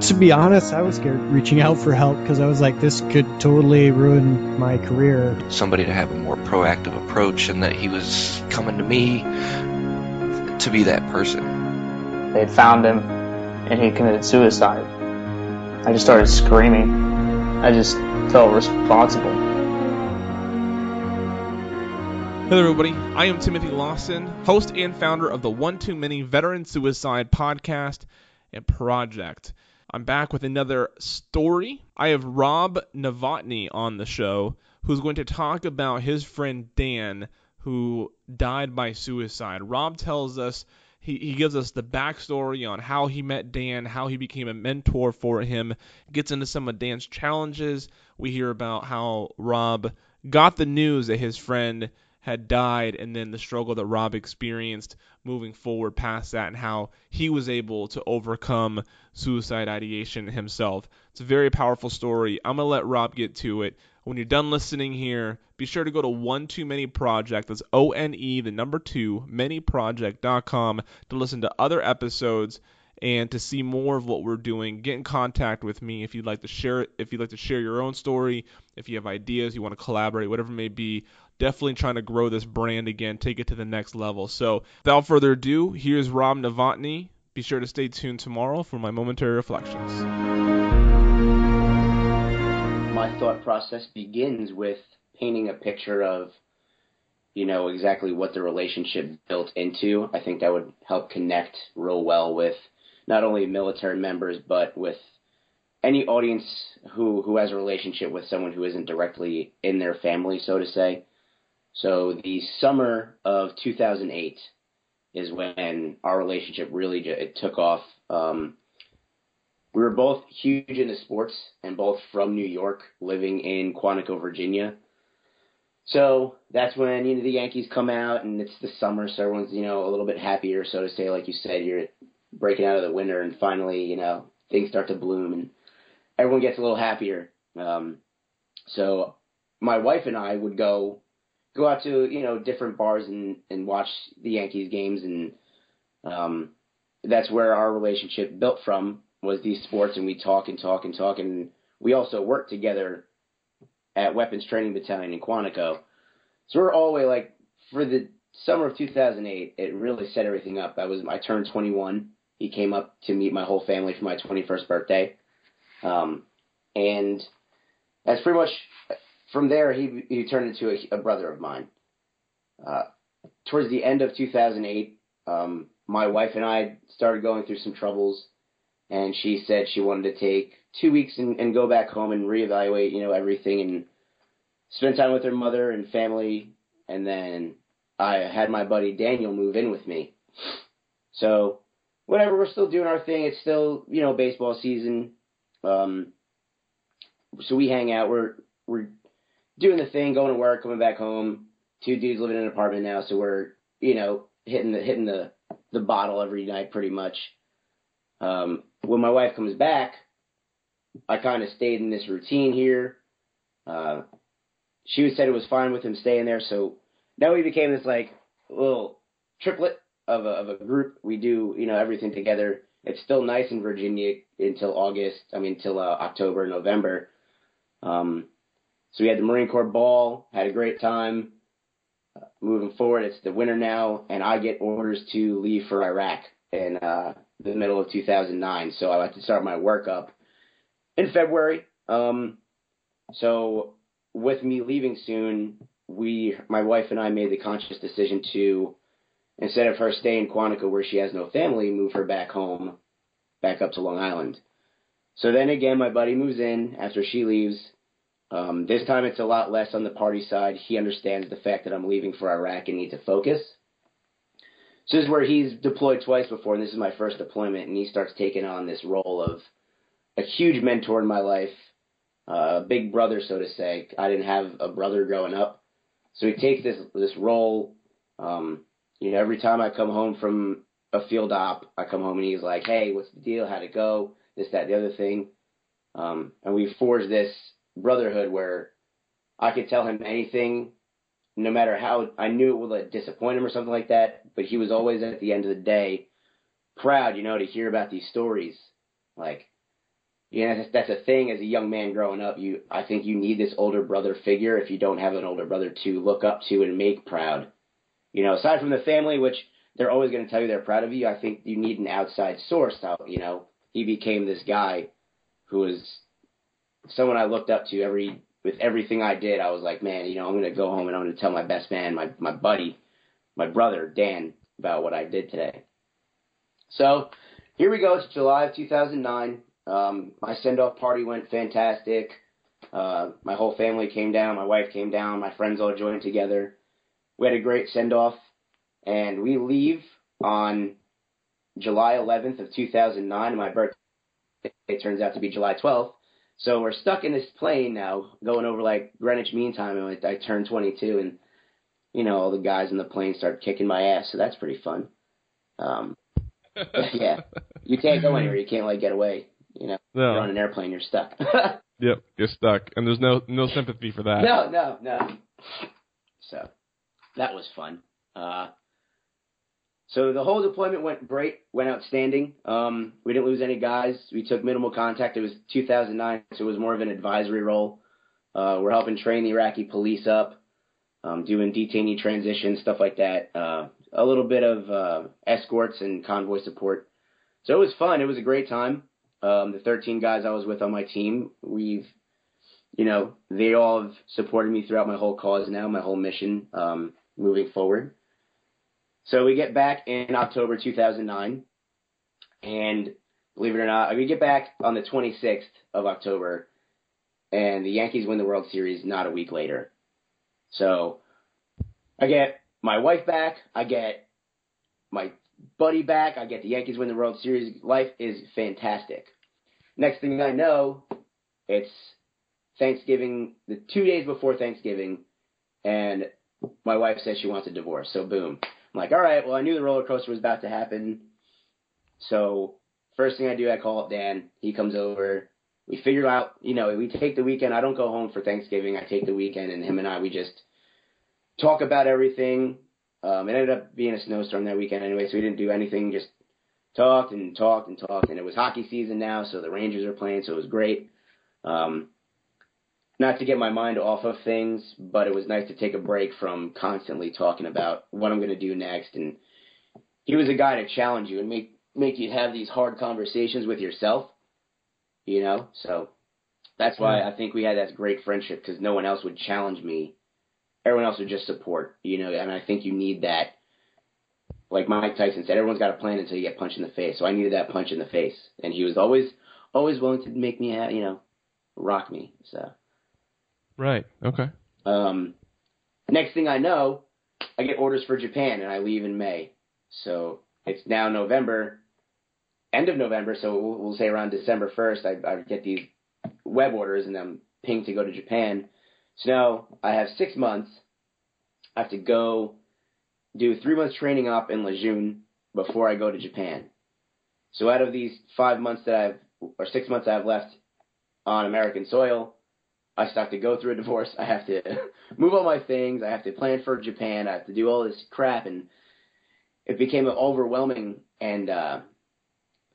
To be honest, I was scared reaching out for help because I was like, this could totally ruin my career. Somebody to have a more proactive approach, and that he was coming to me to be that person. They found him, and he committed suicide. I just started screaming. I just felt responsible. Hello, everybody. I am Timothy Lawson, host and founder of the One Too Many Veteran Suicide podcast and project. I'm back with another story. I have Robb Novotny on the show, who's going to talk about his friend Dan, who died by suicide. Robb tells us he, he gives us the backstory on how he met Dan, how he became a mentor for him, gets into some of Dan's challenges. We hear about how Robb got the news that his friend had died and then the struggle that Robb experienced moving forward past that and how he was able to overcome suicide ideation himself. It's a very powerful story. I'm going to let Robb get to it. When you're done listening here, be sure to go to One Too Many Project. That's O N E, the number two, manyproject.com to listen to other episodes and to see more of what we're doing. Get in contact with me if you'd like to share if you'd like to share your own story, if you have ideas, you want to collaborate, whatever it may be definitely trying to grow this brand again, take it to the next level. So, without further ado, here's Robb Novotny. Be sure to stay tuned tomorrow for my momentary reflections. My thought process begins with painting a picture of, you know, exactly what the relationship built into. I think that would help connect real well with not only military members, but with any audience who who has a relationship with someone who isn't directly in their family, so to say. So the summer of 2008 is when our relationship really it took off. Um, we were both huge into sports and both from New York, living in Quantico, Virginia. So that's when you know the Yankees come out and it's the summer, so everyone's you know a little bit happier, so to say. Like you said, you're breaking out of the winter, and finally you know things start to bloom, and everyone gets a little happier. Um, so my wife and I would go go out to you know different bars and and watch the Yankees games, and um, that's where our relationship built from was these sports, and we talk and talk and talk, and we also worked together at Weapons Training Battalion in Quantico. So we're all way like for the summer of 2008, it really set everything up. I was I turned 21. He came up to meet my whole family for my 21st birthday, um, and that's pretty much from there, he he turned into a, a brother of mine. Uh, towards the end of 2008, um, my wife and I started going through some troubles, and she said she wanted to take two weeks and, and go back home and reevaluate, you know, everything and spend time with her mother and family. And then I had my buddy Daniel move in with me. So whatever, we're still doing our thing. It's still, you know, baseball season. Um, so we hang out. We're we're doing the thing, going to work, coming back home. Two dudes living in an apartment now, so we're you know hitting the hitting the the bottle every night pretty much. Um, when my wife comes back, I kind of stayed in this routine here. Uh, she said it was fine with him staying there, so now we became this like little triplet of a, of a group. We do you know everything together. It's still nice in Virginia until August. I mean, until uh, October, November. Um, so we had the Marine Corps ball, had a great time. Uh, moving forward, it's the winter now, and I get orders to leave for Iraq in uh, the middle of 2009. So I have to start my workup in February. Um, so with me leaving soon, we, my wife and I, made the conscious decision to, instead of her staying in Quantico where she has no family, move her back home, back up to Long Island. So then again, my buddy moves in after she leaves. Um, this time it's a lot less on the party side. He understands the fact that I'm leaving for Iraq and need to focus. So this is where he's deployed twice before, and this is my first deployment, and he starts taking on this role of a huge mentor in my life, uh, big brother, so to say. I didn't have a brother growing up, so he takes this this role. Um, you know, every time I come home from a field op, I come home and he's like, "Hey, what's the deal? How'd it go? This, that, the other thing." Um, and we forged this brotherhood where I could tell him anything, no matter how I knew it would like, disappoint him or something like that. But he was always at the end of the day proud, you know, to hear about these stories. Like, you know, that's, that's a thing as a young man growing up. You, I think you need this older brother figure if you don't have an older brother to look up to and make proud. You know, aside from the family, which they're always going to tell you they're proud of you, I think you need an outside source. Out, you know, he became this guy who was someone I looked up to every with everything I did. I was like, man, you know, I'm to go home and I'm to tell my best man, my my buddy, my brother Dan, about what I did today. So here we go. It's July of 2009. Um, my send off party went fantastic. Uh, my whole family came down. My wife came down. My friends all joined together. We had a great send off, and we leave on July 11th of 2009. My birthday turns out to be July 12th. So we're stuck in this plane now, going over like Greenwich Mean Time, and I turned 22, and you know all the guys in the plane start kicking my ass, so that's pretty fun. Um, yeah, you can't go anywhere. You can't like get away. You know, No. you're on an airplane, you're stuck. Yep, you're stuck, and there's no no sympathy for that. no, no, no. So that was fun. Uh, so the whole deployment went great, went outstanding. Um, we didn't lose any guys. We took minimal contact. It was 2009, so it was more of an advisory role. Uh, we're helping train the Iraqi police up, um, doing detainee transition, stuff like that. Uh, a little bit of uh, escorts and convoy support. So it was fun. It was a great time. Um, the 13 guys I was with on my team, we've, you know, they all have supported me throughout my whole cause now, my whole mission um, moving forward. So we get back in October 2009, and believe it or not, we get back on the 26th of October, and the Yankees win the World Series not a week later. So I get my wife back, I get my buddy back, I get the Yankees win the World Series. Life is fantastic. Next thing I know, it's Thanksgiving, the two days before Thanksgiving, and my wife says she wants a divorce. So boom. I'm like, all right, well, I knew the roller coaster was about to happen. So first thing I do, I call up Dan. He comes over. We figure out, you know, we take the weekend. I don't go home for Thanksgiving. I take the weekend, and him and I, we just talk about everything. Um, it ended up being a snowstorm that weekend anyway, so we didn't do anything. Just talked and talked and talked. And it was hockey season now, so the Rangers are playing, so it was great. Um, not to get my mind off of things, but it was nice to take a break from constantly talking about what I'm going to do next. And he was a guy to challenge you and make make you have these hard conversations with yourself. You know, so that's why I think we had that great friendship because no one else would challenge me. Everyone else would just support. You know, and I think you need that. Like Mike Tyson said, everyone's got a plan until you get punched in the face. So I needed that punch in the face, and he was always always willing to make me, ha- you know, rock me. So. Right. Okay. Um, next thing I know, I get orders for Japan and I leave in May. So it's now November, end of November. So we'll, we'll say around December 1st, I, I get these web orders and I'm pinged to go to Japan. So now I have six months. I have to go do three months training up in Lejeune before I go to Japan. So out of these five months that I've, or six months I've left on American soil, I have to go through a divorce. I have to move all my things. I have to plan for Japan. I have to do all this crap, and it became overwhelming. And uh,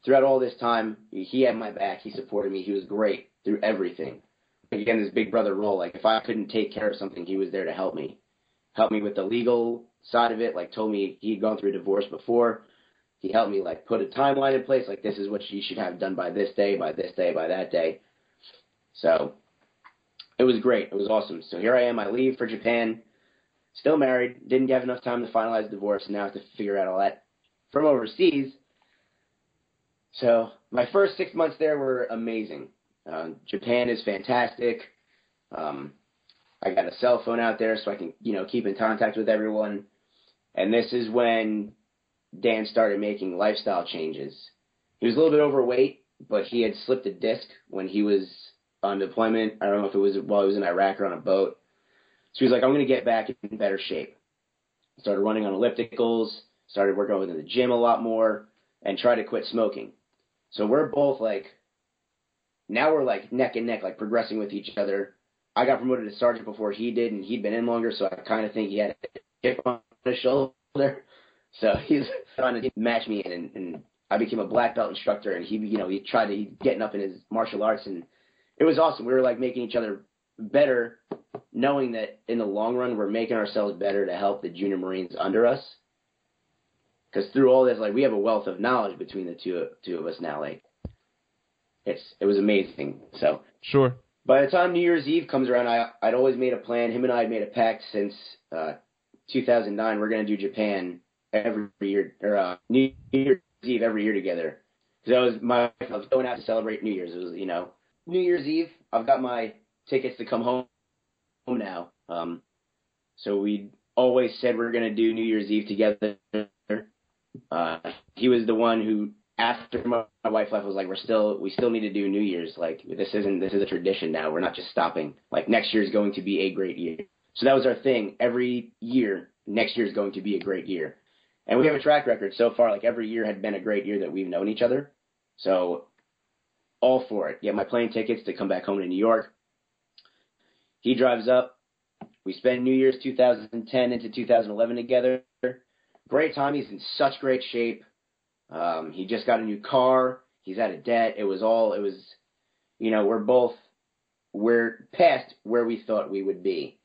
throughout all this time, he had my back. He supported me. He was great through everything. Again, this big brother role. Like if I couldn't take care of something, he was there to help me. Help me with the legal side of it. Like told me he'd gone through a divorce before. He helped me like put a timeline in place. Like this is what you should have done by this day, by this day, by that day. So it was great. It was awesome. So here I am. I leave for Japan. Still married. Didn't have enough time to finalize the divorce. Now I have to figure out all that from overseas. So my first six months there were amazing. Uh, Japan is fantastic. Um, I got a cell phone out there so I can, you know, keep in contact with everyone. And this is when Dan started making lifestyle changes. He was a little bit overweight, but he had slipped a disc when he was on deployment. I don't know if it was while he was in Iraq or on a boat. So he was like, I'm going to get back in better shape. Started running on ellipticals, started working out in the gym a lot more, and tried to quit smoking. So we're both like, now we're like neck and neck, like progressing with each other. I got promoted to sergeant before he did, and he'd been in longer, so I kind of think he had a chip on his shoulder. So he's trying to match me in, and, and I became a black belt instructor, and he, you know, he tried to getting up in his martial arts, and it was awesome. We were like making each other better, knowing that in the long run we're making ourselves better to help the junior Marines under us. Because through all this, like we have a wealth of knowledge between the two two of us now. Like it's it was amazing. So Sure. by the time New Year's Eve comes around, I I'd always made a plan. Him and I had made a pact since uh, 2009. We're gonna do Japan every year or uh, New Year's Eve every year together. Because that was my I was going out to celebrate New Year's. It was you know New Year's Eve. I've got my tickets to come home home now. Um, so we always said we are gonna do New Year's Eve together. Uh, he was the one who after my, my wife left was like, we're still, we still need to do New Year's. Like this isn't, this is a tradition now. We're not just stopping. Like next year is going to be a great year. So that was our thing. Every year, next year is going to be a great year. And we have a track record so far. Like every year had been a great year that we've known each other. So all for it. Get my plane tickets to come back home to New York. He drives up. We spend New Year's 2010 into 2011 together. Great time. He's in such great shape. Um, he just got a new car. He's out of debt. It was all, it was, you know, we're both, we're past where we thought we would be.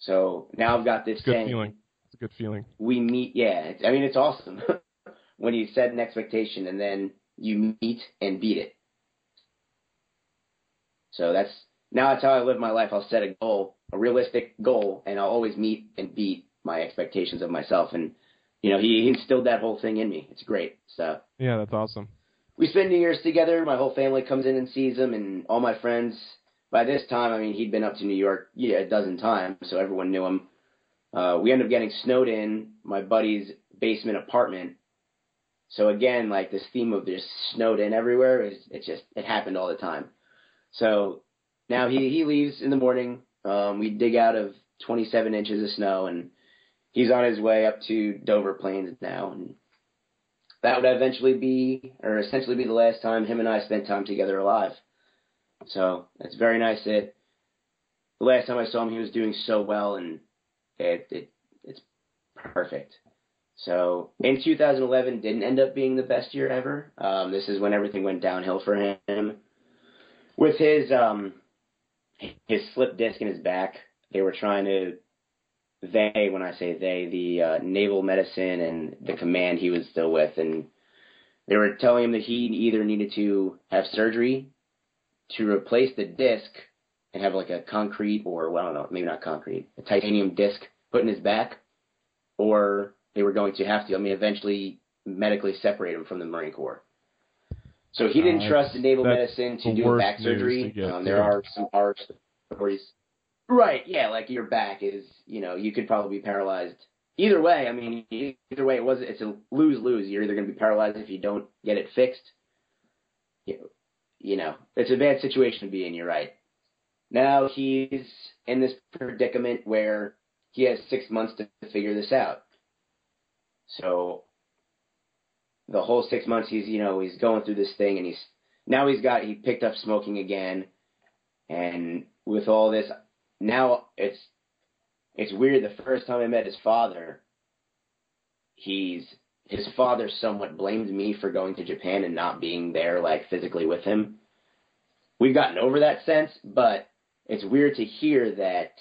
So now I've got this It's good saying, feeling. It's a good feeling. we meet, yeah, it's, I mean, it's awesome when you set an expectation and then you meet and beat it. So that's, now that's how I live my life. I'll set a goal, a realistic goal, and I'll always meet and beat my expectations of myself. And, you know, he, he instilled that whole thing in me. It's great. So Yeah, that's awesome. we spend New Year's together. My whole family comes in and sees him, and all my friends. By this time, I mean he'd been up to New York yeah a dozen times, so everyone knew him. Uh, we end up getting snowed in my buddy's basement apartment. So again, like this theme of just snowed in everywhere is it just it happened all the time. So now he he leaves in the morning. Um, we dig out of 27 inches of snow, and he's on his way up to Dover Plains now, and that would eventually be, or essentially be the last time him and I spent time together alive. So it's very nice that the last time I saw him, he was doing so well, and it, it it's perfect. So in 2011, didn't end up being the best year ever. Um, this is when everything went downhill for him. With his um, his slip disc in his back, they were trying to they, when I say they, the uh, naval medicine and the command he was still with, and they were telling him that he either needed to have surgery to replace the disc and have like a concrete or well, I don't know, maybe not concrete, a titanium disc put in his back, or they were going to have to, I mean, eventually medically separate him from the Marine Corps. So he didn't Uh, trust the naval medicine to do a back surgery. Um, there are some horror stories. Right, yeah, like your back is, you know, you could probably be paralyzed. Either way, I mean, either way, it was it's a lose lose. You're either going to be paralyzed if you don't get it fixed. You, you know, it's a bad situation to be in. You're right. Now he's in this predicament where he has six months to figure this out. So the whole six months he's you know he's going through this thing and he's now he's got he picked up smoking again and with all this now it's it's weird the first time I met his father he's his father somewhat blamed me for going to Japan and not being there like physically with him. We've gotten over that sense, but it's weird to hear that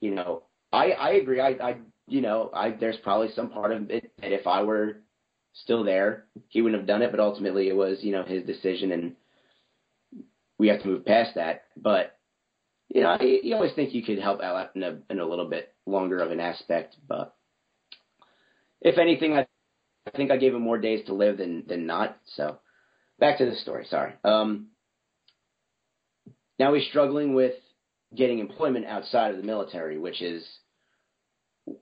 you know I I agree I I you know I there's probably some part of it that if I were still there. He wouldn't have done it but ultimately it was you know his decision and we have to move past that. But you know I, you always think you could help out in a in a little bit longer of an aspect but if anything I I think I gave him more days to live than than not. So back to the story sorry. Um now he's struggling with getting employment outside of the military, which is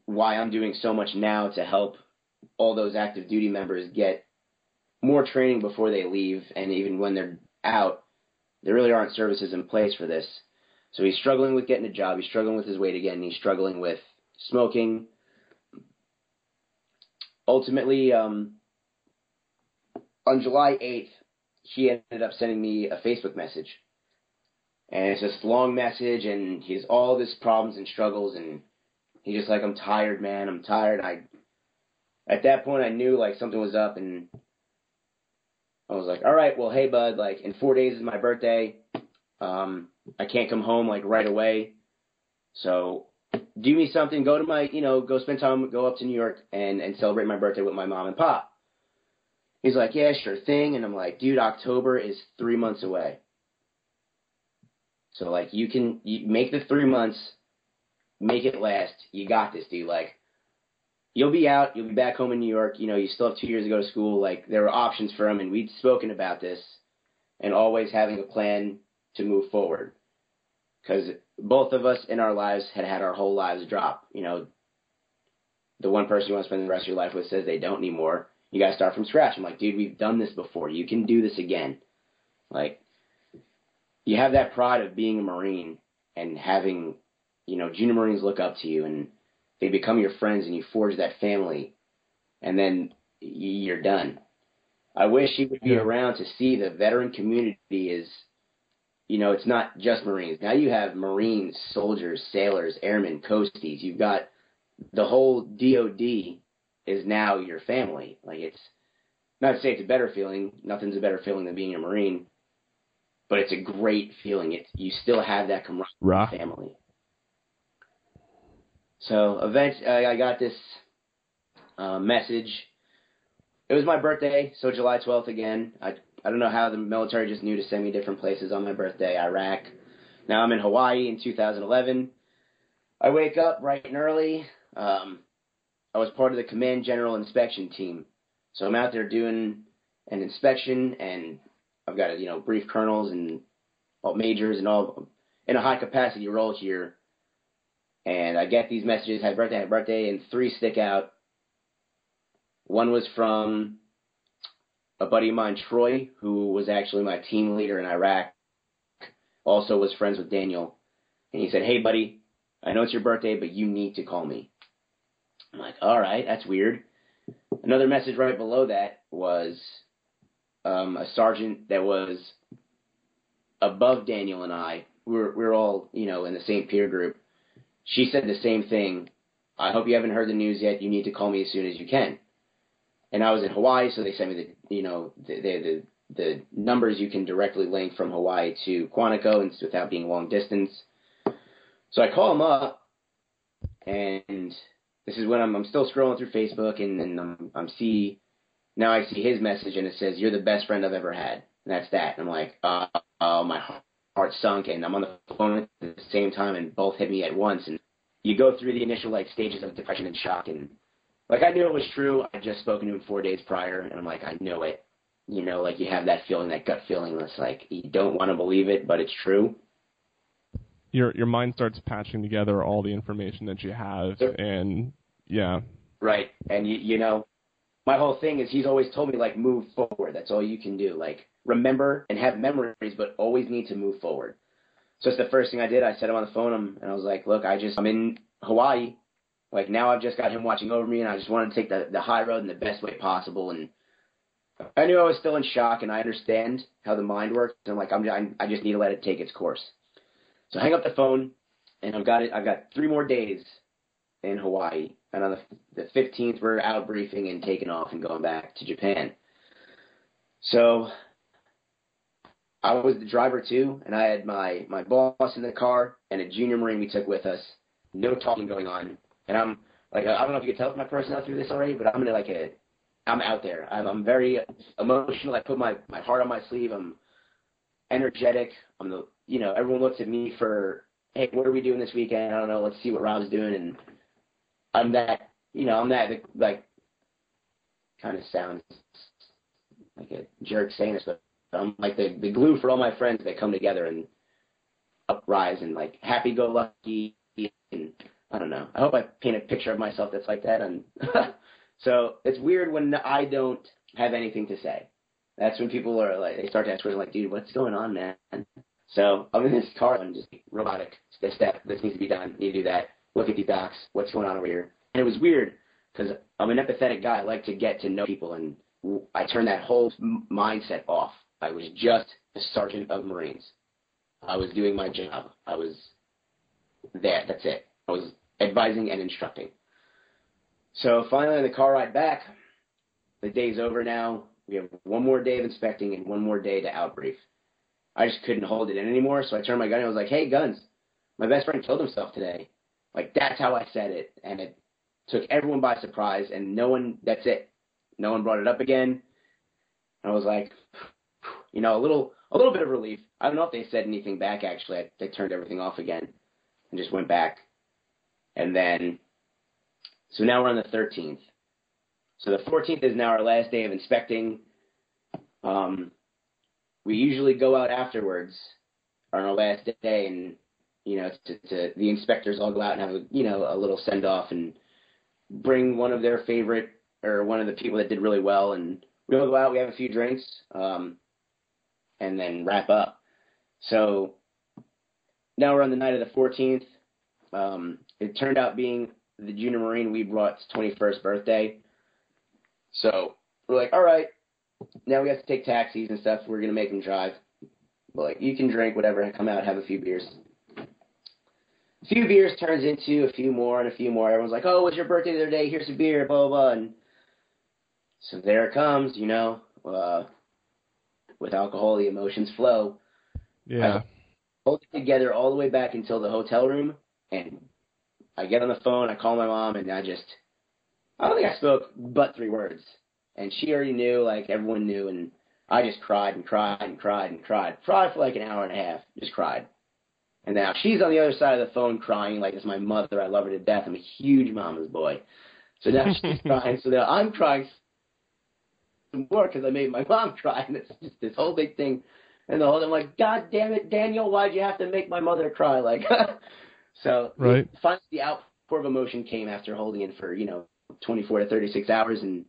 why I'm doing so much now to help all those active duty members get more training before they leave and even when they're out there really aren't services in place for this. So he's struggling with getting a job. He's struggling with his weight again. He's struggling with smoking. Ultimately, um, on July 8th, he ended up sending me a Facebook message. And it's this long message, and he has all this problems and struggles, and he's just like, I'm tired, man. I'm tired. I, at that point, I knew like something was up, and I was like, all right, well, hey, bud, like in four days is my birthday. Um, I can't come home like right away. So do me something. Go to my, you know, go spend time, go up to New York and and celebrate my birthday with my mom and pop. He's like, yeah, sure thing. And I'm like, dude, October is three months away. So like, you can you make the three months, make it last. You got this, dude. Like, you'll be out, you'll be back home in New York. You know, you still have two years to go to school. Like, there were options for him, and we'd spoken about this, and always having a plan to move forward. Because both of us in our lives had had our whole lives drop. You know, the one person you want to spend the rest of your life with says they don't anymore. You got to start from scratch. I'm like, dude, we've done this before. You can do this again. Like, you have that pride of being a Marine and having, you know, junior Marines look up to you and they become your friends and you forge that family, and then you're done. I wish he would be around to see the veteran community is, you know, it's not just Marines. Now you have Marines, soldiers, sailors, airmen, coasties. You've got the whole DOD is now your family. Like it's not to say it's a better feeling. Nothing's a better feeling than being a Marine, but it's a great feeling. It's you still have that camaraderie Rock. family. So eventually, I got this uh, message. It was my birthday, so July 12th again. I I don't know how the military just knew to send me different places on my birthday. Iraq. Now I'm in Hawaii in 2011. I wake up bright and early. Um, I was part of the command general inspection team, so I'm out there doing an inspection, and I've got you know brief colonels and all majors and all in a high capacity role here and I get these messages, happy birthday, happy birthday, and three stick out. One was from a buddy of mine, Troy, who was actually my team leader in Iraq, also was friends with Daniel. And he said, Hey, buddy, I know it's your birthday, but you need to call me. I'm like, All right, that's weird. Another message right below that was um, a sergeant that was above Daniel and I. We were, we were all, you know, in the same peer group she said the same thing. I hope you haven't heard the news yet. You need to call me as soon as you can. And I was in Hawaii, so they sent me the you know the the the, the numbers you can directly link from Hawaii to Quantico and without being long distance. So I call him up, and this is when I'm I'm still scrolling through Facebook and, and I'm I'm see now I see his message and it says you're the best friend I've ever had. And that's that. And I'm like, uh, uh my heart sunk and I'm on the phone at the same time and both hit me at once and you go through the initial like stages of depression and shock and like I knew it was true. I'd just spoken to him four days prior and I'm like, I know it. You know, like you have that feeling, that gut feeling that's like you don't want to believe it, but it's true. Your your mind starts patching together all the information that you have, and yeah, Right. And you you know, my whole thing is he's always told me like move forward. That's all you can do. Like remember and have memories, but always need to move forward. So it's the first thing I did. I set him on the phone and I was like, look, I just I'm in Hawaii. Like now I've just got him watching over me, and I just want to take the the high road in the best way possible. And I knew I was still in shock, and I understand how the mind works. And I'm like, I'm I just need to let it take its course. So I hang up the phone, and I've got it. I've got three more days in Hawaii, and on the the 15th we're out briefing and taking off and going back to Japan. So I was the driver too, and I had my my boss in the car and a junior marine we took with us. No talking going on, and I'm like I don't know if you can tell my personality through this already, but I'm in like a I'm out there. I'm, I'm very emotional. I put my my heart on my sleeve. I'm energetic. I'm the you know everyone looks at me for hey what are we doing this weekend? I don't know. Let's see what Robb's doing, and I'm that you know I'm that like kind of sounds like a jerk saying this, but I'm like the the glue for all my friends that come together and uprise and like happy go lucky and I don't know. I hope I paint a picture of myself that's like that and so it's weird when I don't have anything to say. That's when people are like they start to ask questions like, dude, what's going on, man? So I'm in this car and just robotic. This step, this needs to be done. Need to do that. Look at these docs. What's going on over here? And it was weird because I'm an empathetic guy. I like to get to know people, and I turned that whole mindset off. I was just a sergeant of Marines. I was doing my job. I was there. That's it. I was advising and instructing. So finally, on the car ride back, the day's over now. We have one more day of inspecting and one more day to outbrief. I just couldn't hold it in anymore, so I turned my gun and I was like, "Hey, guns! My best friend killed himself today." Like that's how I said it, and it took everyone by surprise, and no one. That's it. No one brought it up again. I was like, you know, a little, a little bit of relief. I don't know if they said anything back. Actually, I, they turned everything off again and just went back. And then, so now we're on the 13th. So the 14th is now our last day of inspecting. Um, we usually go out afterwards on our last day, and you know, to, to the inspectors all go out and have a you know a little send off and bring one of their favorite or one of the people that did really well, and we all go out, we have a few drinks, um, and then wrap up. So now we're on the night of the 14th. Um, it turned out being the junior marine we brought's 21st birthday. So we're like, all right, now we have to take taxis and stuff. We're gonna make them drive. But like, you can drink whatever, come out, have a few beers. Few beers turns into a few more and a few more. Everyone's like, oh, it was your birthday the other day. Here's a beer, blah blah. blah. And so there it comes, you know. Uh, with alcohol, the emotions flow. Yeah. Hold it together all the way back until the hotel room, and I get on the phone. I call my mom, and I just, I don't think I spoke but three words, and she already knew, like everyone knew, and I just cried and cried and cried and cried, cried for like an hour and a half, just cried. And now she's on the other side of the phone crying like it's my mother. I love her to death. I'm a huge mama's boy. So now she's crying. So now I'm crying more because I made my mom cry, and it's just this whole big thing. And the whole I'm like, God damn it, Daniel, why'd you have to make my mother cry? Like, so Right. finally the outpour of emotion came after holding it for you know 24 to 36 hours, and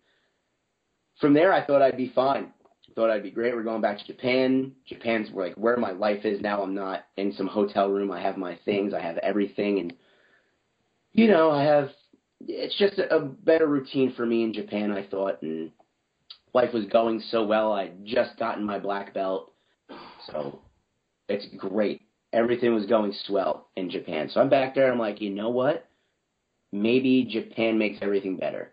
from there I thought I'd be fine. Thought I'd be great. We're going back to Japan. Japan's like where my life is now. I'm not in some hotel room. I have my things. I have everything, and you know I have. It's just a, a better routine for me in Japan. I thought, and life was going so well. I'd just gotten my black belt, so it's great. Everything was going swell in Japan. So I'm back there. I'm like, you know what? Maybe Japan makes everything better.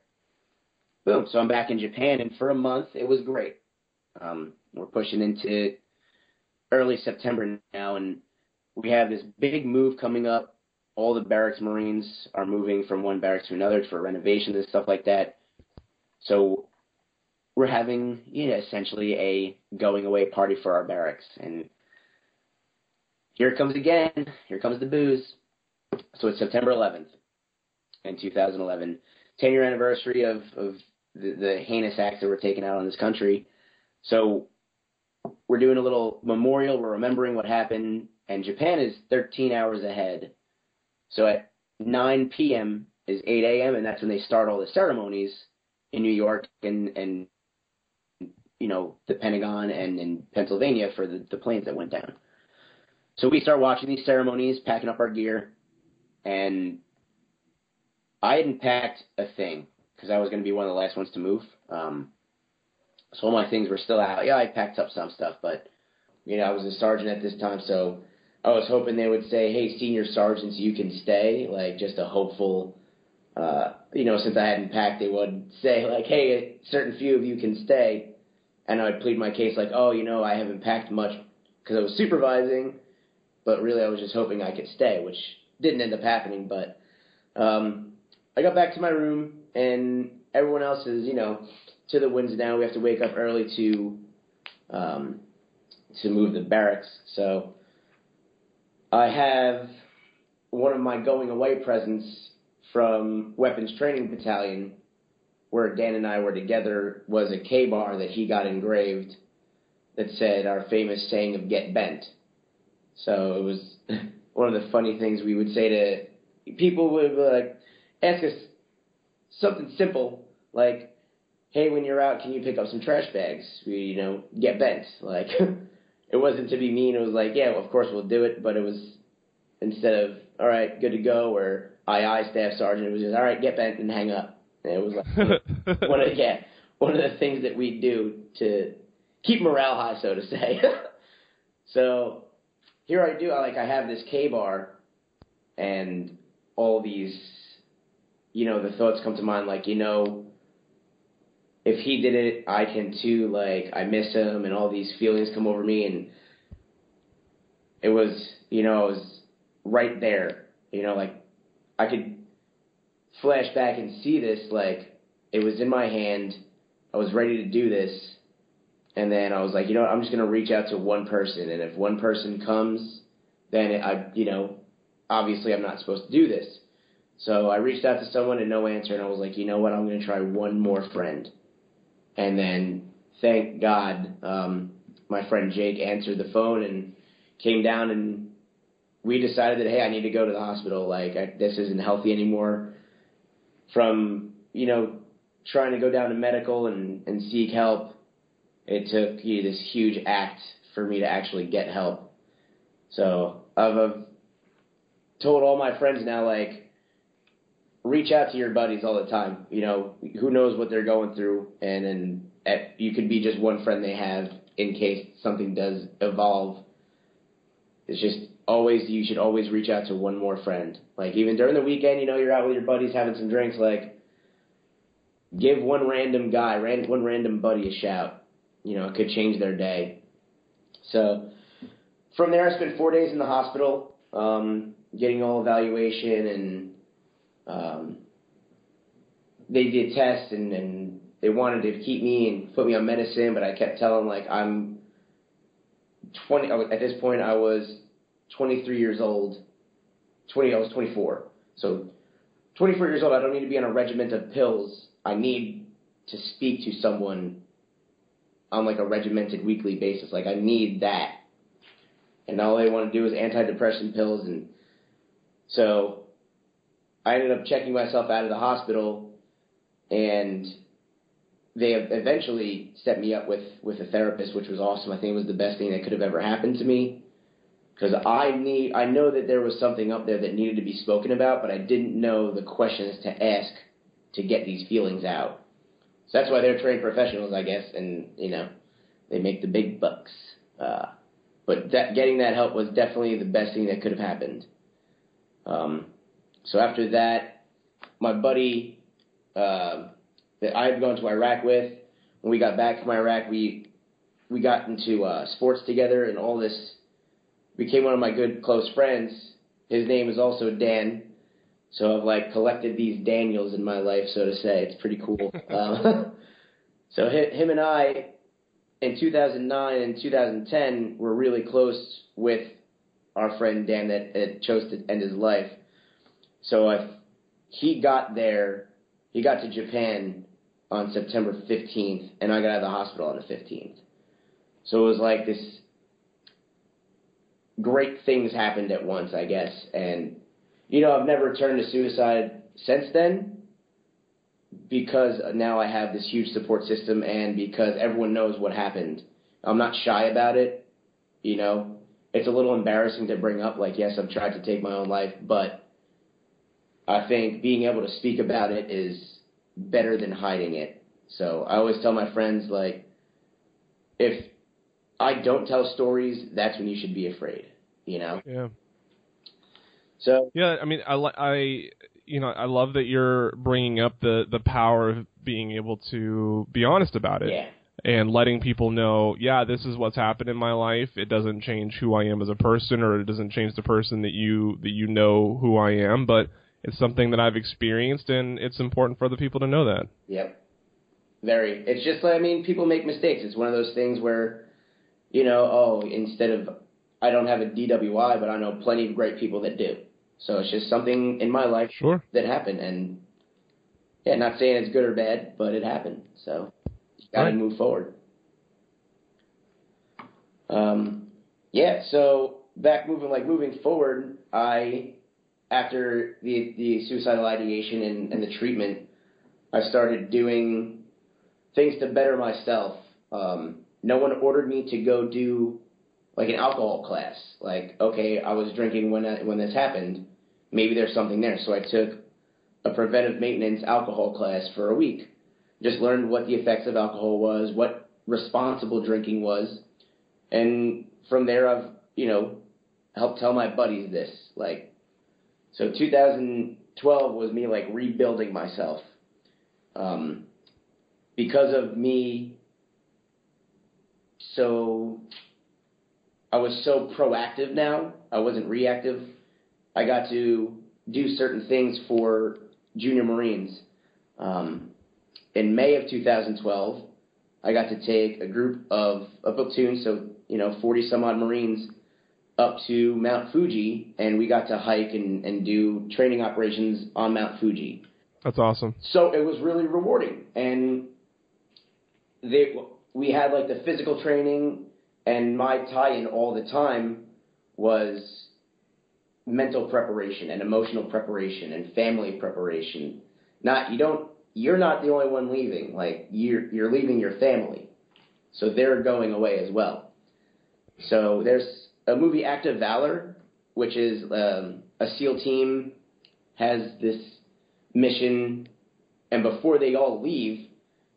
Boom. So I'm back in Japan, and for a month it was great. Um, we're pushing into early September now, and we have this big move coming up. All the barracks Marines are moving from one barracks to another for renovations and stuff like that. So we're having, you know, essentially a going away party for our barracks. And here it comes again. Here comes the booze. So it's September 11th in 2011, 10 year anniversary of, of the, the heinous acts that were taken out on this country. So we're doing a little memorial. We're remembering what happened, and Japan is 13 hours ahead. So at 9 p.m. is 8 a.m., and that's when they start all the ceremonies in New York and and you know the Pentagon and in Pennsylvania for the, the planes that went down. So we start watching these ceremonies, packing up our gear, and I hadn't packed a thing because I was going to be one of the last ones to move. Um, so all my things were still out. Yeah, I packed up some stuff, but you know I was a sergeant at this time, so I was hoping they would say, "Hey, senior sergeants, you can stay." Like just a hopeful. Uh, you know, since I hadn't packed, they would say like, "Hey, a certain few of you can stay," and I'd plead my case like, "Oh, you know, I haven't packed much because I was supervising, but really I was just hoping I could stay," which didn't end up happening. But um, I got back to my room, and everyone else is, you know, to the winds now. We have to wake up early to um, to move the barracks. So I have one of my going away presents from Weapons Training Battalion, where Dan and I were together, was a K bar that he got engraved that said our famous saying of "Get bent." So it was one of the funny things we would say to people would like ask us something simple like, "Hey, when you're out, can you pick up some trash bags? We, you know, get bent." Like, it wasn't to be mean. It was like, yeah, well, of course we'll do it, but it was instead of all right, good to go, or aye aye, staff sergeant. It was just all right, get bent and hang up. And it was like one of yeah, one of the things that we do to keep morale high, so to say. so here I do, I like I have this K bar, and all these, you know, the thoughts come to mind, like you know, if he did it, I can too. Like I miss him, and all these feelings come over me, and it was, you know, I was right there. You know, like I could flash back and see this, like it was in my hand. I was ready to do this, and then I was like, you know what, I'm just gonna reach out to one person, and if one person comes, then it, I, you know, obviously I'm not supposed to do this. So I reached out to someone and no answer, and I was like, you know what, I'm gonna try one more friend. And then, thank God, um, my friend Jake answered the phone and came down, and we decided that hey, I need to go to the hospital. Like I, this isn't healthy anymore. From you know trying to go down to medical and and seek help, it took you know, this huge act for me to actually get help. So I've, I've told all my friends now like reach out to your buddies all the time. You know, who knows what they're going through, and and at, you could be just one friend they have in case something does evolve. It's just always you should always reach out to one more friend. Like even during the weekend, you know, you're out with your buddies having some drinks. Like, give one random guy, ran, one random buddy a shout. You know, it could change their day. So from there, I spent four days in the hospital, um, getting all evaluation and um, they did tests and, and they wanted to keep me and put me on medicine, but I kept telling like I'm 20. At this point, I was 23 years old. 20. I was 24. So 24 years old. I don't need to be on a regiment of pills. I need to speak to someone on like a regimented weekly basis. Like I need that. And all they want to do is antidepressant pills and so I ended up checking myself out of the hospital, and they eventually set me up with with a therapist, which was awesome. I think it was the best thing that could have ever happened to me because I need I know that there was something up there that needed to be spoken about, but I didn't know the questions to ask to get these feelings out. So that's why they're trained professionals, I guess, and you know they make the big bucks. Uh, but that, getting that help was definitely the best thing that could have happened. Um, so after that, my buddy uh, that I had gone to Iraq with, when we got back from Iraq, we we got into uh, sports together, and all this became one of my good close friends. His name is also Dan, so I've like collected these Daniels in my life, so to say. It's pretty cool. um, so him and I, in 2009 and 2010, were really close with our friend Dan that, that chose to end his life. So if he got there, he got to Japan on September 15th, and I got out of the hospital on the 15th. So it was like this great things happened at once, I guess. And, you know, I've never turned to suicide since then because now I have this huge support system and because everyone knows what happened. I'm not shy about it, you know. It's a little embarrassing to bring up, like, yes, I've tried to take my own life, but I think being able to speak about it is better than hiding it. So I always tell my friends, like, if I don't tell stories, that's when you should be afraid, you know? Yeah. So yeah, I mean, I I you know I love that you're bringing up the the power of being able to be honest about it. Yeah. And letting people know, yeah, this is what's happened in my life. It doesn't change who I am as a person, or it doesn't change the person that you that you know who I am. But it's something that I've experienced, and it's important for other people to know that. Yep. Very. It's just like I mean, people make mistakes. It's one of those things where, you know, oh, instead of I don't have a DWI, but I know plenty of great people that do. So it's just something in my life sure. that happened, and yeah, not saying it's good or bad, but it happened. So you got to right. move forward. Um, yeah. So back moving, like moving forward, I after the the suicidal ideation and, and the treatment, I started doing things to better myself. Um, no one ordered me to go do like an alcohol class. Like, okay, I was drinking when I, when this happened. Maybe there's something there. So I took a preventive maintenance alcohol class for a week. Just learned what the effects of alcohol was, what responsible drinking was, and from there I've you know helped tell my buddies this. Like, so 2012 was me like rebuilding myself. Um, because of me so I was so proactive now. I wasn't reactive. I got to do certain things for junior Marines. Um, in May of 2012, I got to take a group of a platoon, so you know, 40 some odd Marines, up to Mount Fuji, and we got to hike and, and do training operations on Mount Fuji. That's awesome. So it was really rewarding, and they we had like the physical training, and my tie-in all the time was mental preparation and emotional preparation and family preparation. Not you don't you're not the only one leaving. Like you're you're leaving your family, so they're going away as well. So there's a movie Act of Valor, which is um, a SEAL team has this mission, and before they all leave,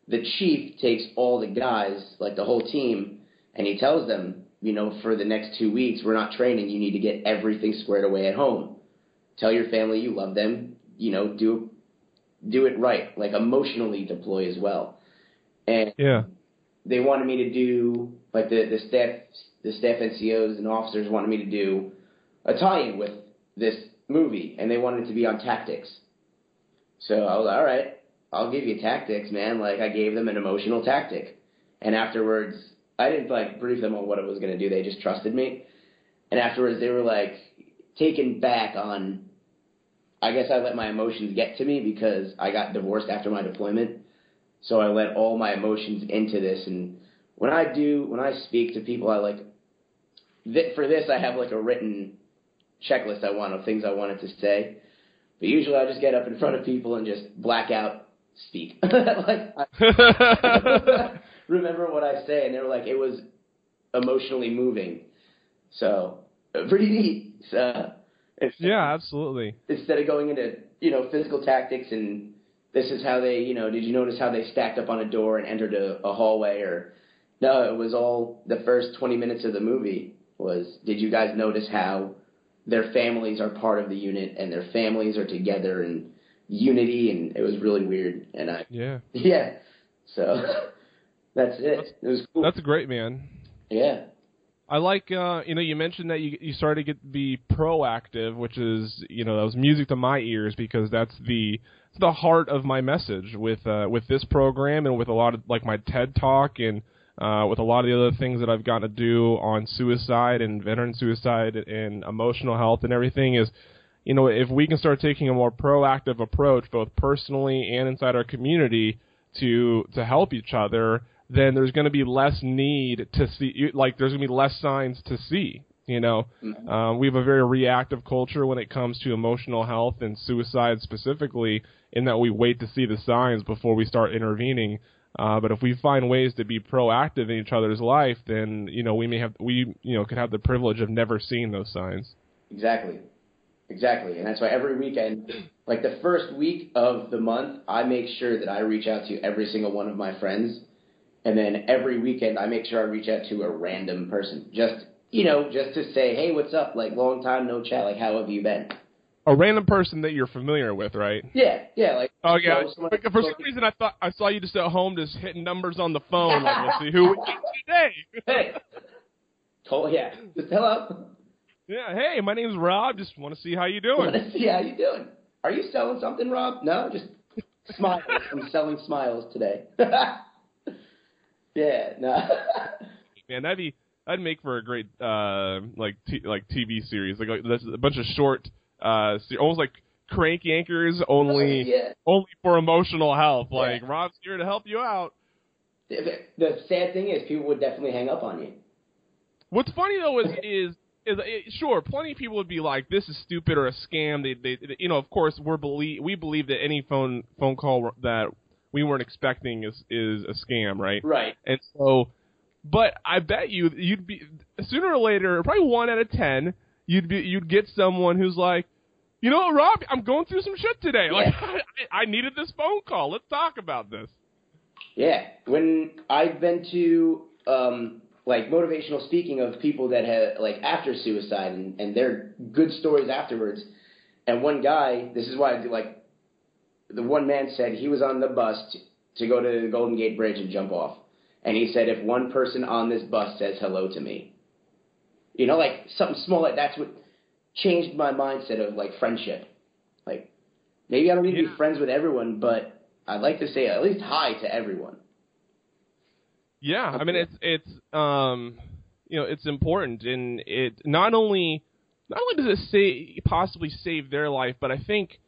the chief takes all the guys, like the whole team, and he tells them, you know, for the next two weeks, we're not training. You need to get everything squared away at home. Tell your family you love them. You know, do do it right, like emotionally deploy as well. And Yeah. they wanted me to do like the the staff the staff NCOs and officers wanted me to do a tie-in with this movie, and they wanted it to be on tactics. So I was like, all right, I'll give you tactics, man. Like I gave them an emotional tactic, and afterwards I didn't like brief them on what I was going to do. They just trusted me, and afterwards they were like taken back on. I guess I let my emotions get to me because I got divorced after my deployment. So I let all my emotions into this, and when I do, when I speak to people, I like th- for this I have like a written checklist I want of things I wanted to say. But usually I just get up in front of people and just black out speak. like I remember what I say, and they were like, it was emotionally moving. So pretty neat. So, if- yeah, absolutely. instead of going into you know physical tactics and this is how they you know did you notice how they stacked up on a door and entered a, a hallway or no it was all the first 20 minutes of the movie was did you guys notice how their families are part of the unit and their families are together and unity? And it was really weird. And I Yeah. yeah. So that's it. It was cool. That's great, man. yeah. I like uh you know you mentioned that you you started to get be proactive, which is you know that was music to my ears because that's the the heart of my message with uh with this program and with a lot of like my TED talk and uh with a lot of the other things that I've gotten to do on suicide and veteran suicide and emotional health and everything is you know if we can start taking a more proactive approach both personally and inside our community to to help each other then there's going to be less need to see like there's going to be less signs to see you know? Um, we have a very reactive culture when it comes to emotional health and suicide specifically in that we wait to see the signs before we start intervening uh, but if we find ways to be proactive in each other's life then you know we may have we you know could have the privilege of never seeing those signs Exactly. Exactly. And that's why every weekend, like the first week of the month, I make sure that I reach out to every single one of my friends. And then every weekend, I make sure I reach out to a random person. Just, you know, just to say, hey, what's up? Like, long time no chat. Like, how have you been? A random person that you're familiar with right Yeah, yeah. Like, Oh you yeah. know, someone- for some reason, I thought I saw you just at home, just hitting numbers on the phone. Like, let's see who we get today. Hey. Told, yeah. Just hello. yeah. Hey, my name's Robb. Just want to see how you doing. Want to see how you doing? Are you selling something, Robb? No, just smiles. I'm selling smiles today. yeah, no. Man, that'd be that'd make for a great uh like t- like TV series. Like, like that's a bunch of short uh almost like crank anchors only yeah. only for emotional health. Like Yeah. Robb's here to help you out. The, the sad thing is, people would definitely hang up on you. What's funny though is is is it, sure plenty of people would be like this is stupid or a scam. They they you know of course we're believe we believe that any phone phone call that we weren't expecting is is a scam, right? Right. And so but I bet you you'd be sooner or later, probably one out of ten, you'd be you'd get someone who's like, you know what, Robb, I'm going through some shit today. Like I, I needed this phone call. Let's talk about this. Yeah, when I've been to um, like motivational speaking of people that have like after suicide and, and their good stories afterwards, and one guy, this is why I do like the one man said he was on the bus to, to go to the Golden Gate Bridge and jump off, and he said if one person on this bus says hello to me, you know, like something small like that's what changed my mindset of like friendship. Like maybe I don't need to be friends with everyone, but I'd like to say at least hi to everyone. Yeah, I mean it's it's um you know it's important and it not only not only does it say possibly save their life, but I think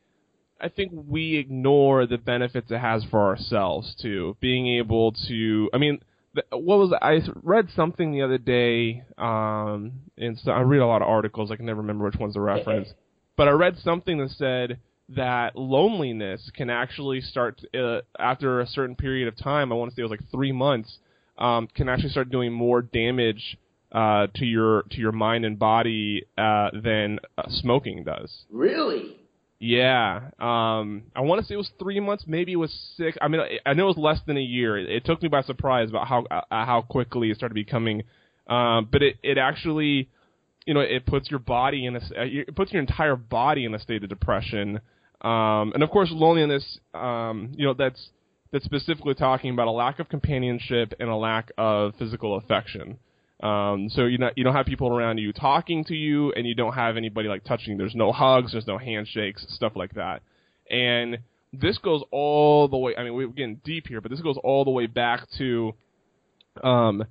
I think we ignore the benefits it has for ourselves too. Being able to, I mean, what was I read something the other day? Um, and so I read a lot of articles. I can never remember which one's the reference, but I read something that said that loneliness can actually start uh, after a certain period of time. I want to say it was like three months. Um, can actually start doing more damage uh, to your to your mind and body uh, than uh, smoking does. Really? Yeah, um, I want to say it was three months, maybe it was six. I mean, I- know it was less than a year. It, took me by surprise about how uh, how quickly it started becoming. Um, but it it actually, you know, it puts your body in a uh, it puts your entire body in a state of depression. Um, and of course, loneliness. Um, you know, that's that's specifically talking about a lack of companionship and a lack of physical affection. Um, so you not you don't have people around you talking to you, and you don't have anybody like touching. There's no hugs, there's no handshakes, stuff like that. And this goes all the way. I mean, we're getting deep here, but this goes all the way back to, um,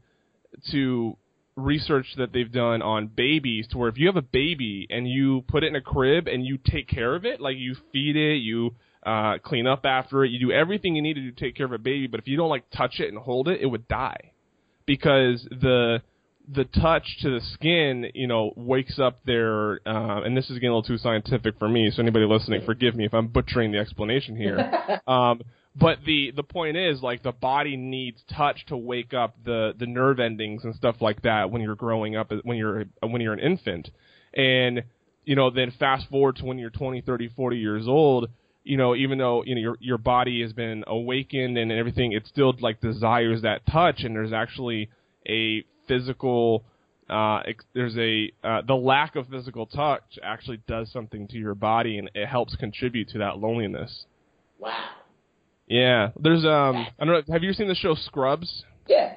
to research that they've done on babies, to where if you have a baby and you put it in a crib and you take care of it, like you feed it, you uh, clean up after it, you do everything you need to do to take care of a baby. But if you don't like touch it and hold it, it would die because the the touch to the skin, you know, wakes up their, uh, and this is getting a little too scientific for me, so anybody listening, forgive me if I'm butchering the explanation here. um, but the the point is, like, the body needs touch to wake up the the nerve endings and stuff like that when you're growing up, when you're when you're an infant, and you know, then fast forward to when you're 20, 30, 40 years old. You know, even though you know your your body has been awakened and everything, it still like desires that touch, and there's actually a physical uh, there's a uh, the lack of physical touch actually does something to your body and it helps contribute to that loneliness. Wow. Yeah, there's um I don't know have you seen the show Scrubs? Yeah.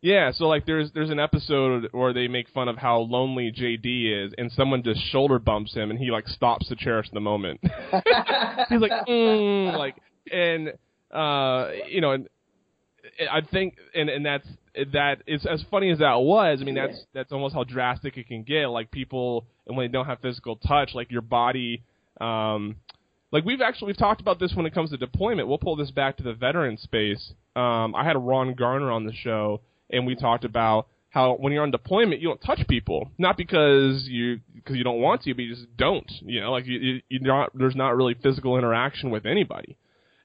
Yeah, so like there's there's an episode where they make fun of how lonely JD is and someone just shoulder bumps him and he like stops to cherish the moment. He's like mm, like and uh you know and I think and and that's that is as funny as that was. I mean that's that's almost how drastic it can get. Like people and when they don't have physical touch, like your body um like we've actually we've talked about this when it comes to deployment. We'll pull this back to the veteran space. Um I had Ron Garner on the show and we talked about how when you're on deployment you don't touch people not because you because you don't want to but you just don't you know like you, you you're not there's not really physical interaction with anybody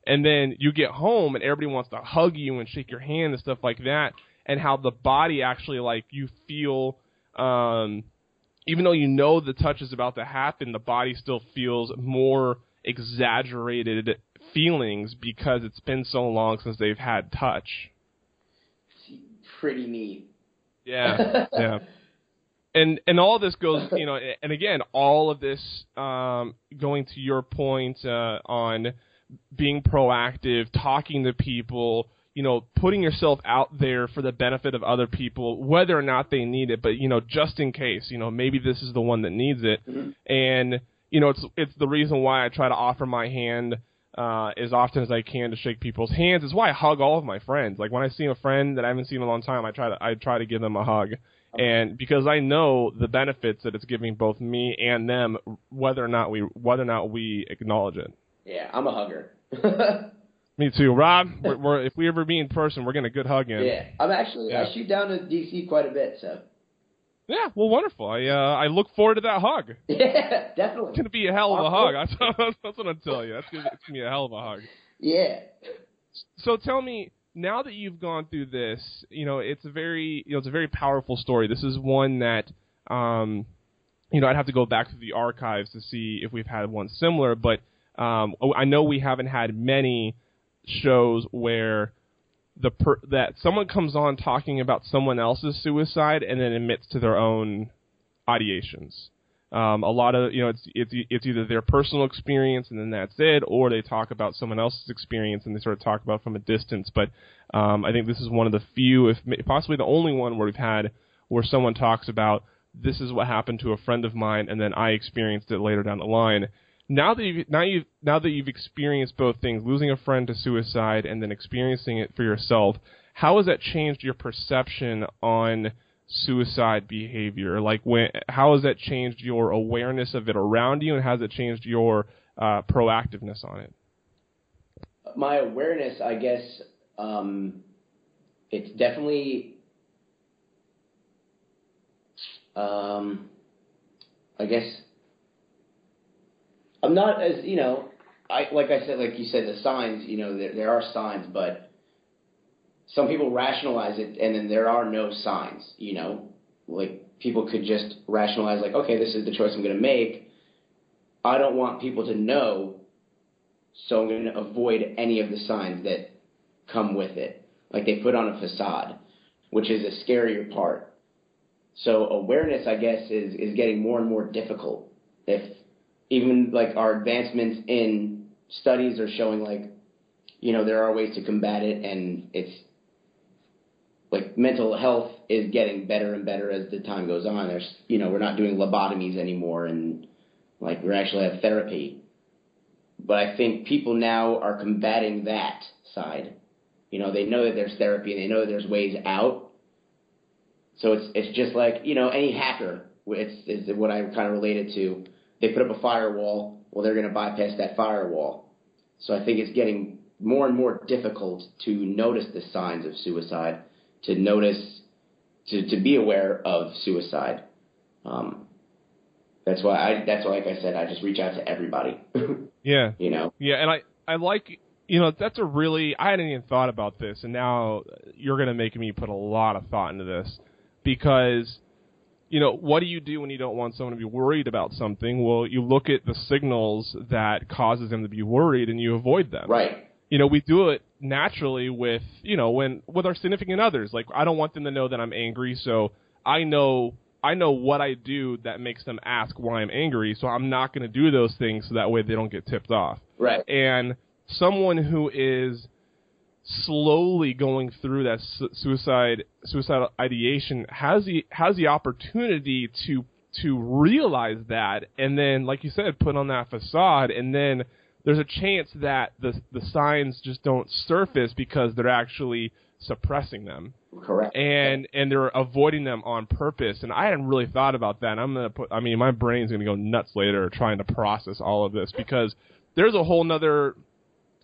and then you get home and everybody wants to hug you and shake your hand and stuff like that and how the body actually like you feel um even though you know the touch is about to happen the body still feels more exaggerated feelings because it's been so long since they've had touch Pretty neat. yeah yeah and and all this goes you know and again all of this um going to your point uh on being proactive talking to people you know putting yourself out there for the benefit of other people whether or not they need it but you know just in case you know maybe this is the one that needs it and you know it's it's the reason why I try to offer my hand uh, as often as I can to shake people's hands. It's why I hug all of my friends. Like when I see a friend that I haven't seen in a long time, I try to I try to give them a hug, and because I know the benefits that it's giving both me and them, whether or not we whether or not we acknowledge it. Yeah, I'm a hugger. Me too, Robb. We're, we're, if we ever be in person, we're getting a good hug in. yeah, I'm actually Yeah. I shoot down to DC quite a bit, so Yeah, well, wonderful. I uh, I look forward to that hug. yeah, definitely. It's gonna be a hell of a hug. That's, that's what I'm telling you. That's gonna, it's gonna be a hell of a hug. Yeah. So tell me now that you've gone through this, you know, it's a very, you know, it's a very powerful story. This is one that, um, you know, I'd have to go back to the archives to see if we've had one similar, but um, I know we haven't had many shows where the per- that someone comes on talking about someone else's suicide and then admits to their own ideations. Um, a lot of you know it's it's it's either their personal experience and then that's it, or they talk about someone else's experience and they sort of talk about from a distance. But um, I think this is one of the few, if possibly the only one, where we've had where someone talks about this is what happened to a friend of mine and then I experienced it later down the line. Now that you've now you now that you've experienced both things, losing a friend to suicide and then experiencing it for yourself, how has that changed your perception on suicide behavior? Like when, how has that changed your awareness of it around you, and how has it changed your uh, proactiveness on it? My awareness, I guess, um, it's definitely, um, I guess, I'm not as you know, I like I said, like you said, the signs. You know, there, there are signs, but some people rationalize it and then there are no signs, you know, like people could just rationalize like, okay, this is the choice I'm going to make. I don't want people to know, so I'm going to avoid any of the signs that come with it. Like they put on a facade, which is a scarier part. So awareness, I guess, is, is getting more and more difficult. If even like our advancements in studies are showing like, you know, there are ways to combat it and it's like mental health is getting better and better as the time goes on. There's, you know, we're not doing lobotomies anymore, and like we actually have therapy. But I think people now are combating that side. You know, they know that there's therapy and they know that there's ways out. So it's it's just like you know any hacker. It's is what I kind of related to. They put up a firewall. Well, they're going to bypass that firewall. So I think it's getting more and more difficult to notice the signs of suicide to notice, to, to be aware of suicide. Um, that's why I, that's why, like I said, I just reach out to everybody. yeah. You know? Yeah. And I, I like, you know, that's a really, I hadn't even thought about this and now you're going to make me put a lot of thought into this because, you know, what do you do when you don't want someone to be worried about something? Well, you look at the signals that causes them to be worried and you avoid them. Right you know, we do it naturally with, you know, when with our significant others. Like I don't want them to know that I'm angry, so I know I know what I do that makes them ask why I'm angry, so I'm not going to do those things so that way they don't get tipped off. Right. And someone who is slowly going through that su- suicide suicidal ideation has the has the opportunity to to realize that and then like you said put on that facade and then there's a chance that the the signs just don't surface because they're actually suppressing them. Correct. And and they're avoiding them on purpose. And I hadn't really thought about that. And I'm gonna put. I mean, my brain's gonna go nuts later trying to process all of this because there's a whole nother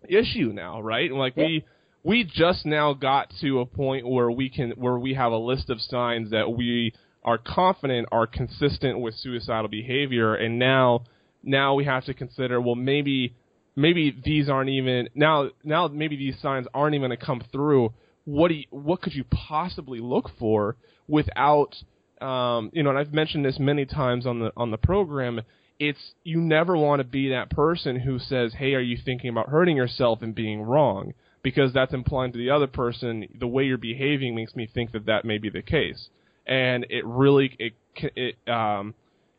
issue now, right? Like yeah. we we just now got to a point where we can where we have a list of signs that we are confident are consistent with suicidal behavior, and now now we have to consider well maybe maybe these aren't even now now maybe these signs aren't even going to come through. What do you, what could you possibly look for without um, you know and I've mentioned this many times on the on the program it's you never want to be that person who says hey are you thinking about hurting yourself and being wrong because that's implying to the other person the way you're behaving makes me think that that may be the case and it really it it um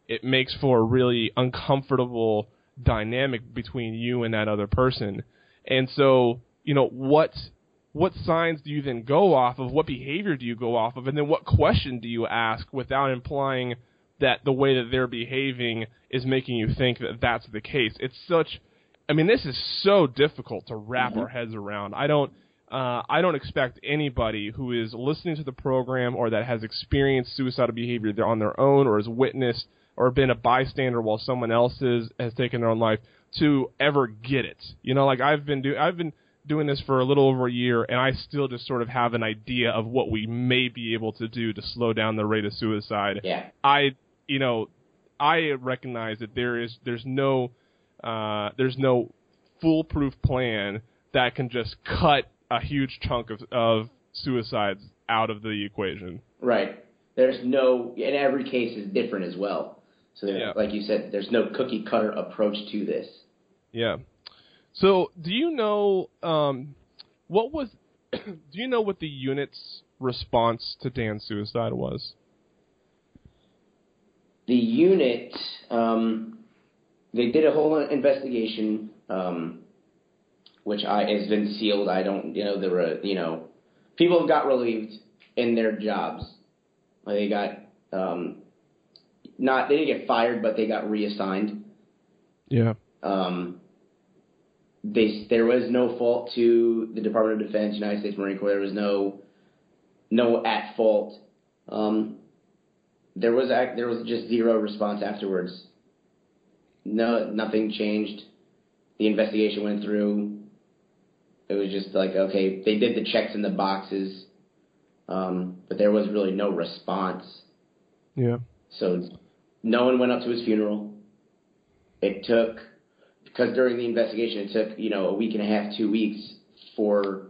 it makes for a really uncomfortable dynamic between you and that other person. And so, you know, what what signs do you then go off of? What behavior do you go off of? And then what question do you ask without implying that the way that they're behaving is making you think that that's the case? It's such I mean, this is so difficult to wrap mm-hmm. our heads around. I don't uh, I don't expect anybody who is listening to the program or that has experienced suicidal behavior on their own or has witnessed or been a bystander while someone else is, has taken their own life to ever get it. You know, like I've been do I've been doing this for a little over a year and I still just sort of have an idea of what we may be able to do to slow down the rate of suicide. Yeah. I you know, I recognize that there is there's no uh there's no foolproof plan that can just cut a huge chunk of of suicides out of the equation. Right. There's no, and every case is different as well. So, Yeah. like you said, there's no cookie cutter approach to this. Yeah. So, do you know um, what was? do you know what the unit's response to Dan's suicide was? The unit, um, they did a whole investigation, um, which I has been sealed. I don't, you know, there were, you know, people got relieved in their jobs. They got um, not they didn't get fired, but they got reassigned. Yeah. Um, they there was no fault to the Department of Defense, United States Marine Corps. There was no no at fault. Um, there was ac- there was just zero response afterwards. No, nothing changed. The investigation went through. It was just like okay, they did the checks in the boxes, um, but there was really no response. Yeah. So no one went up to his funeral. It took because during the investigation it took you know a week and a half, two weeks for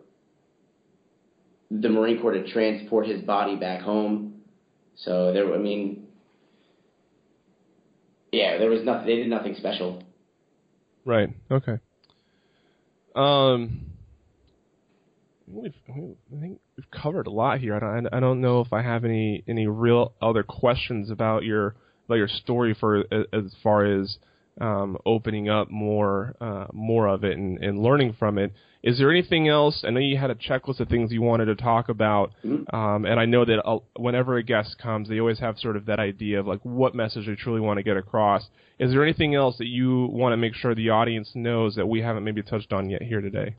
the Marine Corps to transport his body back home. So there, I mean, yeah, there was nothing. They did nothing special. Right. Okay. Um, we've, we- I think we've covered a lot here. I don't, I don't know if I have any any real other questions about your about your story for as far as um, opening up more uh, more of it and, and learning from it. Is there anything else? I know you had a checklist of things you wanted to talk about, Mhm. um, and I know that uh, whenever a guest comes, they always have sort of that idea of like what message they truly want to get across. Is there anything else that you want to make sure the audience knows that we haven't maybe touched on yet here today?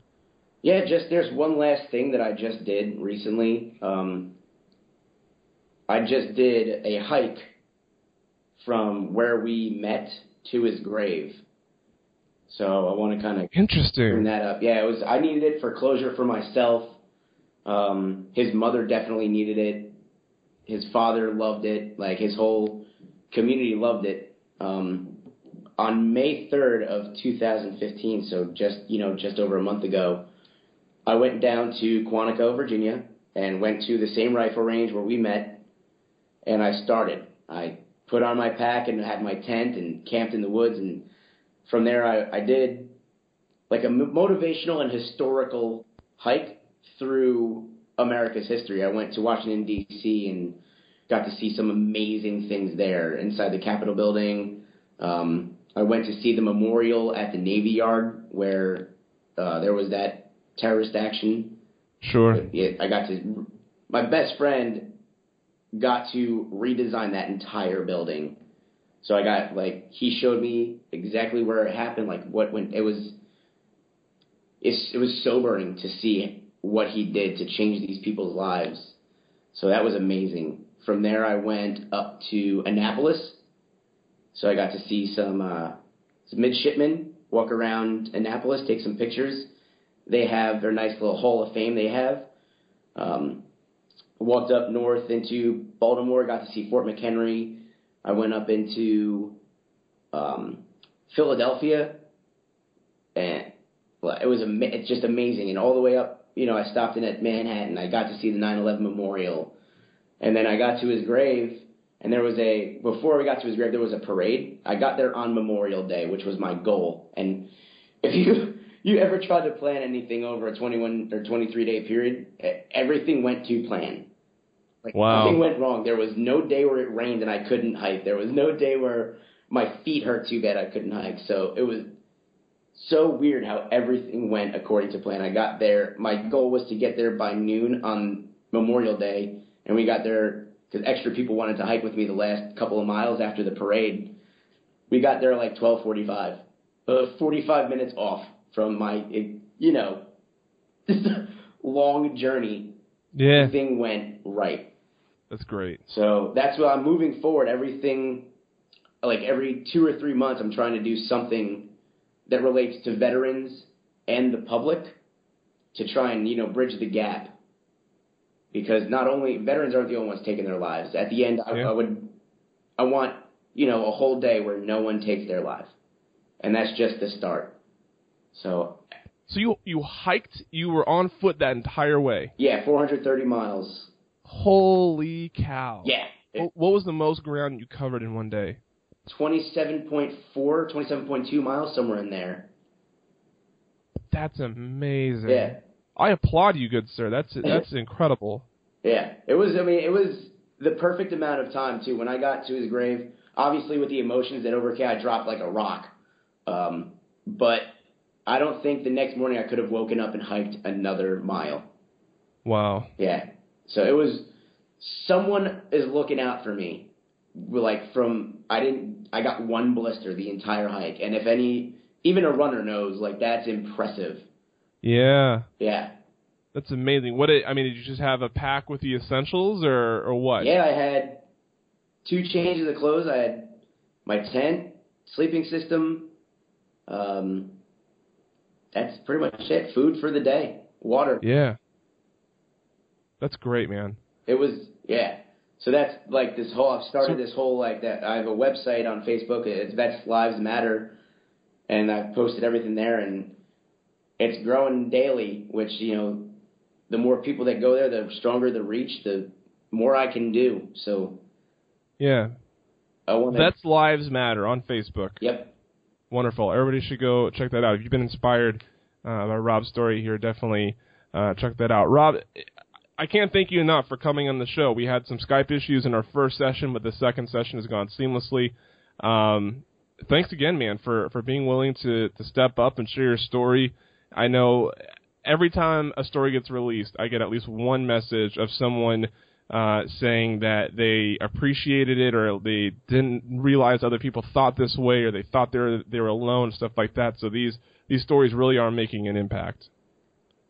Yeah, just there's one last thing that I just did recently. Um, I just did a hike from where we met to his grave. So I want to kind of bring Interesting. that up. Yeah, it was. I needed it for closure for myself. Um, his mother definitely needed it. His father loved it. Like his whole community loved it. Um, on May third of 2015, so just you know just over a month ago, I went down to Quantico, Virginia, and went to the same rifle range where we met, and I started. I put on my pack and had my tent and camped in the woods, and from there I, I did like a m- motivational and historical hike through America's history. I went to Washington D.C. and got to see some amazing things there inside the Capitol building. Um, I went to see the memorial at the Navy Yard where uh, there was that terrorist action. Sure. Yeah, I got to. My best friend got to redesign that entire building. So I got like he showed me exactly where it happened, like what when it was. It's, it was sobering to see what he did to change these people's lives. So that was amazing. From there, I went up to Annapolis. So I got to see some, uh, some midshipmen walk around Annapolis, take some pictures. They have their nice little Hall of Fame they have. Um, walked up north into Baltimore, got to see Fort McHenry. I went up into um, Philadelphia, and well, it was ama- it's just amazing. And all the way up, you know, I stopped in at Manhattan. I got to see the 9/11 memorial, and then I got to his grave. And there was a before we got to his grave, there was a parade. I got there on Memorial Day, which was my goal. And if you you ever tried to plan anything over a 21 or 23 day period, everything went to plan. Like Wow. nothing went wrong. There was no day where it rained and I couldn't hike. There was no day where my feet hurt too bad I couldn't hike. So it was so weird how everything went according to plan. I got there. My goal was to get there by noon on Memorial Day, and we got there because extra people wanted to hike with me the last couple of miles after the parade. We got there like 12:45, uh, 45 minutes off from my, you know, long journey. Yeah. Everything went right. That's great. So that's why I'm moving forward. Everything, like every two or three months, I'm trying to do something that relates to veterans and the public to try and you know bridge the gap. Because not only veterans aren't the only ones taking their lives. At the end, I, Yeah. I would, I want you know a whole day where no one takes their life, and that's just the start. So So you you hiked, you were on foot that entire way. Yeah, 430 miles. Holy cow! Yeah, Wh- What was the most ground you covered in one day? 27.4, 27.2 miles, somewhere in there. That's amazing. Yeah. I applaud you, good sir. That's that's incredible. Yeah, it was. I mean, it was the perfect amount of time too. When I got to his grave, obviously with the emotions that overcame, I dropped like a rock. Um, but I don't think the next morning I could have woken up and hiked another mile. Wow. Yeah. So it was someone is looking out for me. Like from I didn't I got one blister the entire hike, and if any even a runner knows like that's impressive. Yeah. Yeah. That's amazing. What did, I mean, did you just have a pack with the essentials or or what? Yeah, I had two changes of clothes. I had my tent, sleeping system. Um, that's pretty much it. Food for the day, water. Yeah. That's great, man. It was yeah. So that's like this whole. I've started this whole like that. I have a website on Facebook. It's Vets Lives Matter, and I've posted everything there, and it's growing daily. Which you know, the more people that go there, the stronger the reach, the more I can do. So Yeah. I want. Vets Lives Matter on Facebook. Yep. Wonderful. Everybody should go check that out. If you've been inspired uh, by Robb's story here, definitely uh, check that out. Rob, I can't thank you enough for coming on the show. We had some Skype issues in our first session, but the second session has gone seamlessly. Um, thanks again, man, for, for being willing to, to step up and share your story. I know every time a story gets released, I get at least one message of someone uh, saying that they appreciated it or they didn't realize other people thought this way or they thought they were they were alone, stuff like that. So these these stories really are making an impact.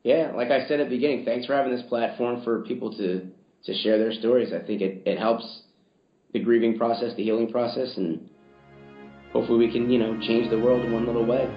Yeah, like I said at the beginning, thanks for having this platform for people to to share their stories. I think it, it helps the grieving process, the healing process, and hopefully we can, you know, change the world in one little way.